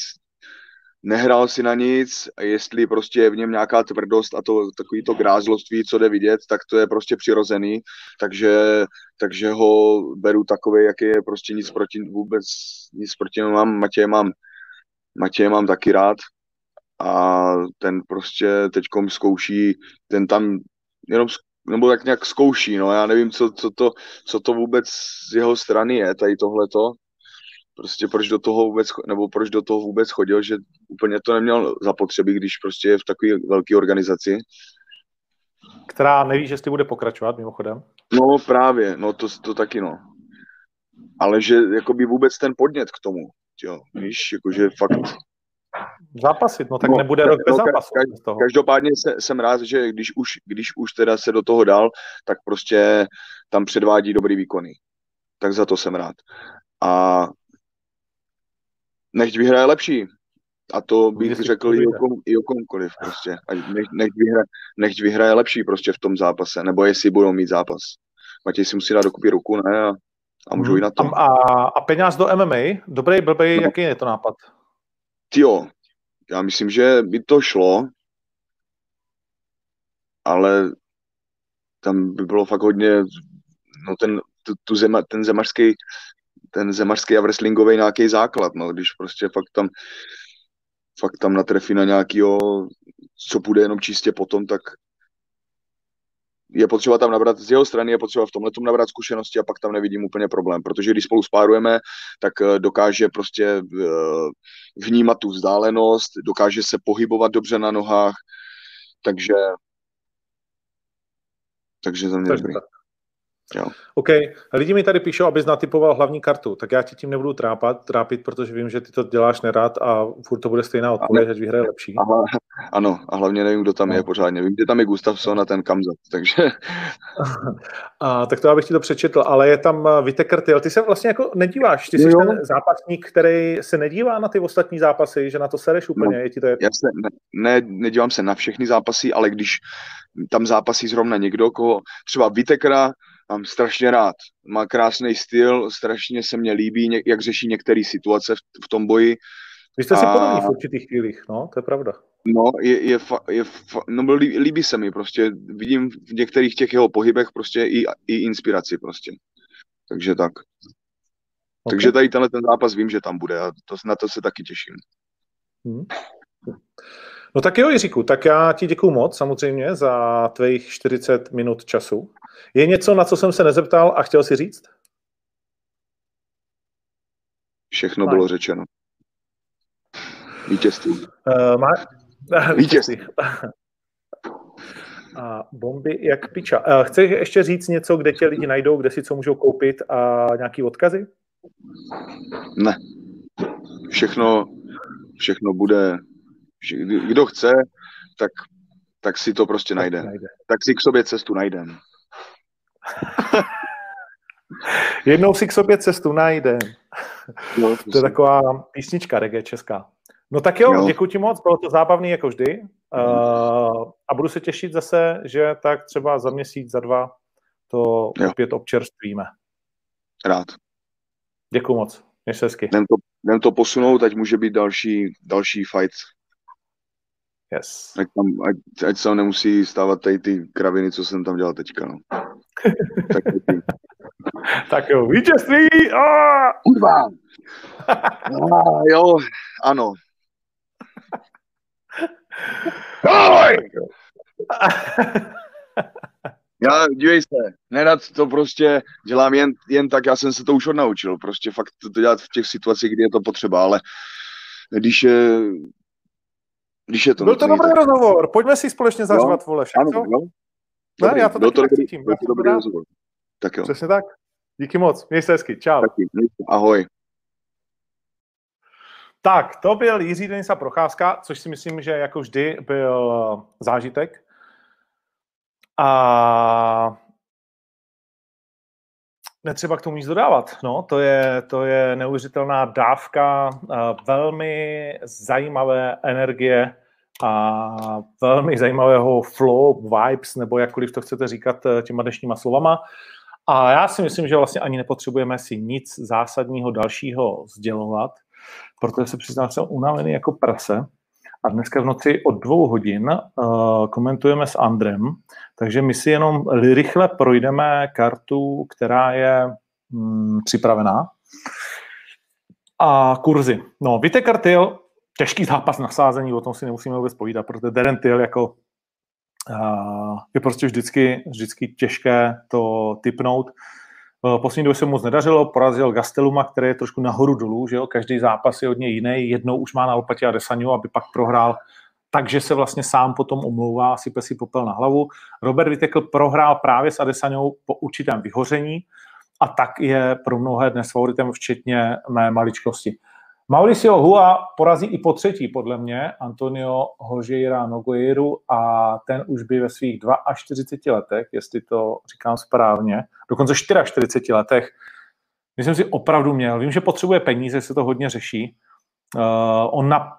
nehrál si na nic jestli prostě je v něm nějaká tvrdost a to takový to grázloství, co jde vidět, tak to je prostě přirozený, takže, takže ho beru takový, jaký je prostě nic proti, vůbec nic proti mám, Matěje mám, Matěje mám taky rád a ten prostě teďkom zkouší, ten tam jenom nebo tak nějak zkouší, no já nevím, co, co, to, co to vůbec z jeho strany je, tady tohleto, prostě proč do toho vůbec, nebo proč do toho vůbec chodil, že úplně to neměl zapotřebí, když prostě je v takové velké organizaci. Která neví, že jestli bude pokračovat mimochodem. No právě, no to, to taky no. ale že jakoby vůbec ten podnět k tomu, jo, víš, jakože fakt Zápasit, no tak No, nebude rok bez no, zápasu. ka- toho. Každopádně se, jsem rád, že když už, když už teda se do toho dal, tak prostě tam předvádí dobrý výkony. Tak za to jsem rád. A nechť vyhraje lepší. A to bych Jestli řekl i o, kom, i o komkoliv prostě. Ať nech, nech, vyhraje, nech vyhraje lepší prostě v tom zápase. Nebo jestli budou mít zápas. Matěj si musí dát dokupy ruku, ne? A, a můžou jít na to. A, a, a peněz do MMA? Dobrý, blbej, No. jaký je to nápad? Tyjo, já myslím, že by to šlo, ale tam by bylo fakt hodně, no ten, tu, tu zema, ten zemařský, ten zemařský a wrestlingový nějaký základ, no, když prostě fakt tam, fakt tam natrefí na nějakýho, co půjde jenom čistě potom, tak je potřeba tam nabrat, z jeho strany je potřeba v tomhle nabrat zkušenosti a pak tam nevidím úplně problém, protože když spolu spárujeme, tak eh, dokáže prostě eh, vnímat tu vzdálenost, dokáže se pohybovat dobře na nohách, takže takže za mě Takže dobrý. tak. Jo. OK, lidi mi tady píšou, abys natypoval hlavní kartu, tak já ti tím nebudu trápat, trápit, protože vím, že ty to děláš nerad a furt to bude stejná odpověď, ať vyhraje lepší. A hla, ano, a hlavně nevím, kdo tam No. je pořádně. Vím, že tam je Gustafsson a ten Kamzat, takže A, tak to já bych ti to přečetl, ale je tam eh, Vitekr Tyl. Ty se vlastně jako nedíváš, ty jsi Jo, ten zápasník, který se nedívá na ty ostatní zápasy, že na to sereš úplně, No. je ti to jedno. já se ne, ne, nedívám se na všechny zápasy, ale když tam zápasí zrovna někdo, koho třeba Vitekra mám strašně rád. Má krásný styl, strašně se mně líbí, jak řeší některé situace v, v tom boji. Vy jste si a- podobní v určitých chvílích, no, to je pravda. No, je, je, fa, je fa, no, líbí, líbí se mi prostě. Vidím v některých těch jeho pohybech prostě i, i inspiraci prostě. Takže tak. Okay. Takže tady tenhle ten zápas vím, že tam bude a to, na to se taky těším. Hmm. No tak jo, Jiříku, tak já ti děkuju moc samozřejmě za tvých 40 minut času. Je něco, na co jsem se nezeptal a chtěl si říct? Všechno Fajn. bylo řečeno. Vítězství. Uh, má... Vítězství. A bomby jak piča. Uh, chceš ještě říct něco, kde tě lidi najdou, kde si co můžou koupit a nějaký odkazy? Ne. Všechno, všechno bude, kdo chce, tak, tak si to prostě najde. najde. Tak si k sobě cestu najdem. Jednou si k sobě cestu najdem. No, To je taková písnička reggae česká. No tak jo, Jo. děkuji ti moc, bylo to zábavný jako vždy. Uh, a budu se těšit zase, že tak třeba za měsíc, za dva to Jo. opět občerstvíme. Rád. Děkuji moc. Měj se hezky. Jdem to, jdem to posunout, ať může být další, další fight. Yes. Ať, tam, ať, ať se nemusí stávat tady ty kraviny, co jsem tam dělal teďka. No. tak. Tak jo, vítězství! Kurva! Ah, jo, ano. Ahoj! Já, dívej se, nerad to prostě dělám jen, jen tak, já jsem se to už odnaučil, prostě fakt to, to dělat v těch situacích, kdy je to potřeba, ale když je, když je to Byl to dobrý tak- rozhovor, pojďme si společně zařvat, vole, však, Ano, jo. Ne, Dobrý, já to byl tak dobrý, cítím, byl to dobrý rozhovor. Tak jo, Přesně tak. Díky moc, měj se hezky, čau. taky, ahoj. Tak, to byl Jiří Denisa Procházka, což si myslím, že jako vždy byl zážitek. A netřeba k tomu nic dodávat. No, to je, to je neuvěřitelná dávka eh, velmi zajímavé energie a velmi zajímavého flow, vibes, nebo jakkoliv to chcete říkat eh, těma dnešníma slovama. A já si myslím, že vlastně ani nepotřebujeme si nic zásadního dalšího sdělovat, protože se přiznám, že jsem unavený jako prase. A dneska v noci od dvou hodin uh, komentujeme s Andrem, takže my si jenom rychle projdeme kartu, která je mm, připravená. A kurzy. No, Vite Kartil, těžký zápas na sázení, o tom si nemusíme vůbec povídat, protože Darren Till jako uh, je prostě vždycky, vždycky těžké to typnout. Uh, Poslední době se moc nedařilo, porazil Gasteluma, který je trošku nahoru dolů, že jo? každý zápas je hodně jiný, jednou už má na lopatě Adesanya, aby pak prohrál, takže se vlastně sám potom omlouvá, si popel na hlavu. Robert Vitekl prohrál právě s Adesanou po určitém vyhoření a tak je pro mnohé dnes favoritem, včetně mé maličkosti. Mauricio Hua porazí i po třetí, podle mě, Antonio Hožeira Nogueiru a ten už by ve svých 42 letech, jestli to říkám správně, dokonce 44 letech, myslím si, opravdu měl. Vím, že potřebuje peníze, se to hodně řeší. Uh, on na,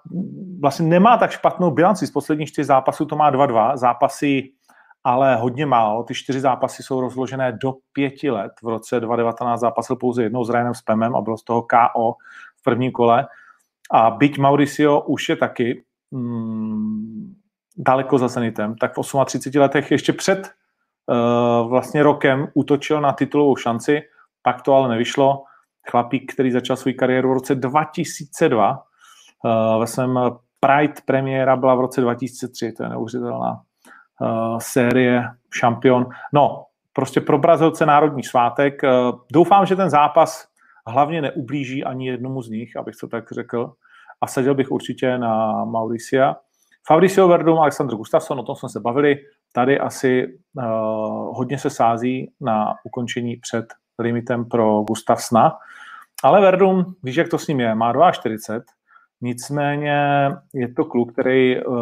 vlastně nemá tak špatnou bilanci. Z posledních čtyř zápasů to má 2-2. Zápasy ale hodně málo. Ty čtyři zápasy jsou rozložené do pěti let. V roce 2019 zápasil pouze jednou s Ryanem Spemem a bylo z toho KO v prvním kole. A byť Mauricio už je taky mm, daleko za Zenitem, tak v 38 letech ještě před uh, vlastně rokem útočil na titulovou šanci, pak to ale nevyšlo. Chlapík, který začal svou kariéru v roce 2002, uh, ve svém Pride premiéra byla v roce 2003, to je neuvěřitelná uh, série šampion. No, prostě pro Brazilce národní svátek. Uh, doufám, že ten zápas hlavně neublíží ani jednomu z nich, abych to tak řekl. A sadil bych určitě na Mauricia. Fabricio Verdum, Alexander Gustafsson, o tom jsme se bavili. Tady asi uh, hodně se sází na ukončení před limitem pro Gustafsna. Ale Verdum, víš, jak to s ním je, má 2,40, nicméně je to kluk, který uh,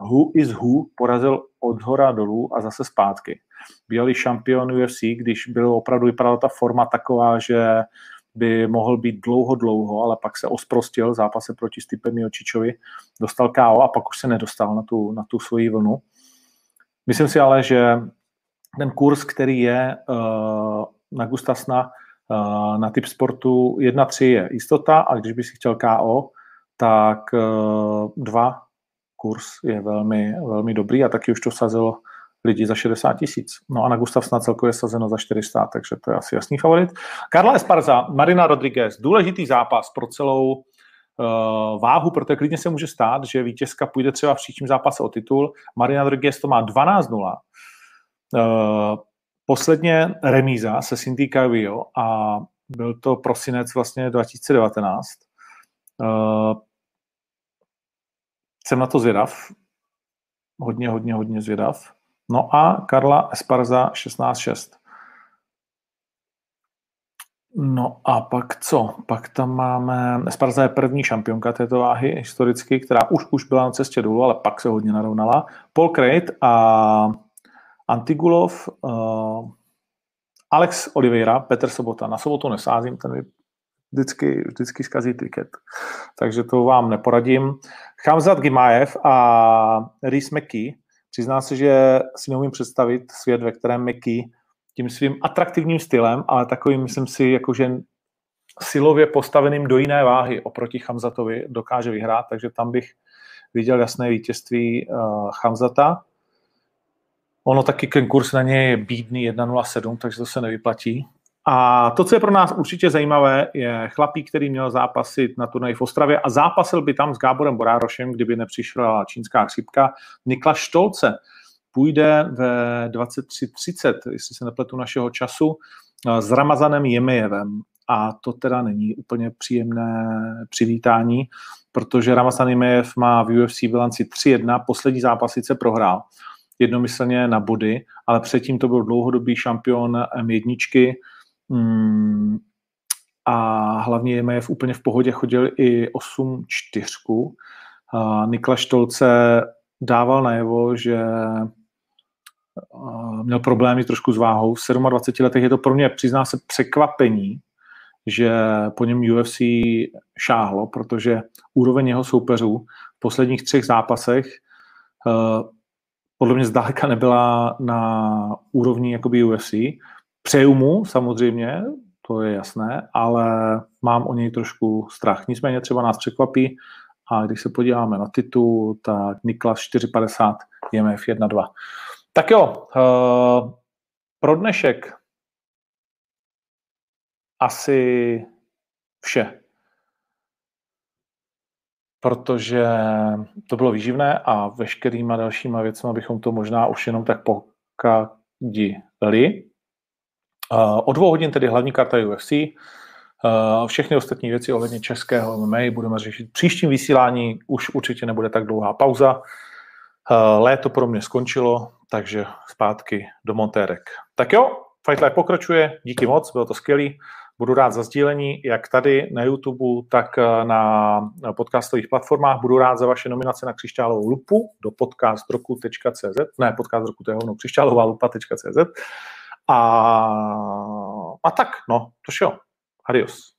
who is who porazil od hora dolů a zase zpátky. Bývalý šampion UFC, když byl opravdu vypadala ta forma taková, že by mohl být dlouho, dlouho, ale pak se osprostil v zápase proti Stipe Miocičovi, dostal KO a pak už se nedostal na tu, na tu svoji vlnu. Myslím si ale, že ten kurz, který je uh, na Gustasna uh, na typ sportu 1-3 je jistota a když by si chtěl KO, tak uh, dva kurz je velmi, velmi dobrý a taky už to sazilo lidi za 60 tisíc. No a na Gustav snad celkově sazeno za 400, takže to je asi jasný favorit. Karla Esparza, Marina Rodriguez, důležitý zápas pro celou uh, váhu, protože klidně se může stát, že vítězka půjde třeba v příštím zápase o titul. Marina Rodriguez to má 12-0. Uh, eh, posledně remíza se Cindy Calvillo a byl to prosinec vlastně 2019. Uh, eh, jsem na to zvědav. Hodně, hodně, hodně zvědav. No a Karla Esparza 16-6. No a pak co? Pak tam máme, Esparza je první šampionka této váhy historicky, která už, už byla na cestě dolů, ale pak se hodně narovnala. Paul Crate a Antigulov, uh, Alex Oliveira, Petr Sobota. Na sobotu nesázím, ten vždycky, vždycky zkazí tiket. Takže to vám neporadím. Hamzat Gimajev a Rhys McKee, Přiznám se, že si neumím představit svět, ve kterém Meky tím svým atraktivním stylem, ale takovým, myslím si, jakože silově postaveným do jiné váhy oproti Chamzatovi dokáže vyhrát, takže tam bych viděl jasné vítězství uh, Chamzata. Ono taky ten kurz na něj je bídný 1.07, takže to se nevyplatí. A to, co je pro nás určitě zajímavé, je chlapík, který měl zápasit na turnaji v Ostravě a zápasil by tam s Gáborem Borárošem, kdyby nepřišla čínská chřipka. Nikla Štolce půjde ve 23.30, jestli se nepletu našeho času, s Ramazanem Jemejevem. A to teda není úplně příjemné přivítání, protože Ramazan Jemejev má v UFC bilanci 3-1, poslední zápas sice prohrál, jednomyslně na body, ale předtím to byl dlouhodobý šampion M1, Mm, a hlavně Jemejev úplně v pohodě chodil i 8 čtyřku. Nikla Štolce dával najevo, že měl problémy trošku s váhou. V 27 letech je to pro mě, přizná se, překvapení, že po něm UFC šáhlo, protože úroveň jeho soupeřů v posledních třech zápasech podle mě zdaleka nebyla na úrovni jakoby UFC. Přeju mu samozřejmě, to je jasné, ale mám o něj trošku strach. Nicméně třeba nás překvapí a když se podíváme na titul, tak Niklas 450, IMF 1-2. Tak jo, uh, pro dnešek asi vše. Protože to bylo výživné a veškerýma dalšíma věcmi bychom to možná už jenom tak pokadili. O dvou hodin tedy hlavní karta UFC. Všechny ostatní věci ohledně českého MMA budeme řešit příštím vysílání. Už určitě nebude tak dlouhá pauza. Léto pro mě skončilo, takže zpátky do montérek. Tak jo, Fight Live pokračuje, díky moc, bylo to skvělý. Budu rád za sdílení, jak tady na YouTube, tak na podcastových platformách. Budu rád za vaše nominace na křišťálovou lupu do podcastroku.cz, ne, podcast roku, to je hovno, křišťálová lupa.cz. A, a tak, no, to jo. Adios.